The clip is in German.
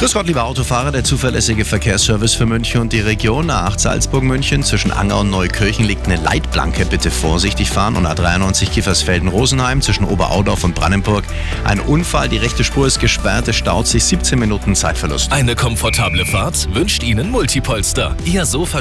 Grüß Gott, lieber Autofahrer, der zuverlässige Verkehrsservice für München und die Region. A8 Salzburg-München zwischen Anger und Neukirchen liegt eine Leitplanke. Bitte vorsichtig fahren. Und A93 Kiefersfelden-Rosenheim zwischen Oberaudorf und Brandenburg. Ein Unfall, die rechte Spur ist gesperrt. Es staut sich 17 Minuten Zeitverlust. Eine komfortable Fahrt wünscht Ihnen Multipolster. Ihr Sofa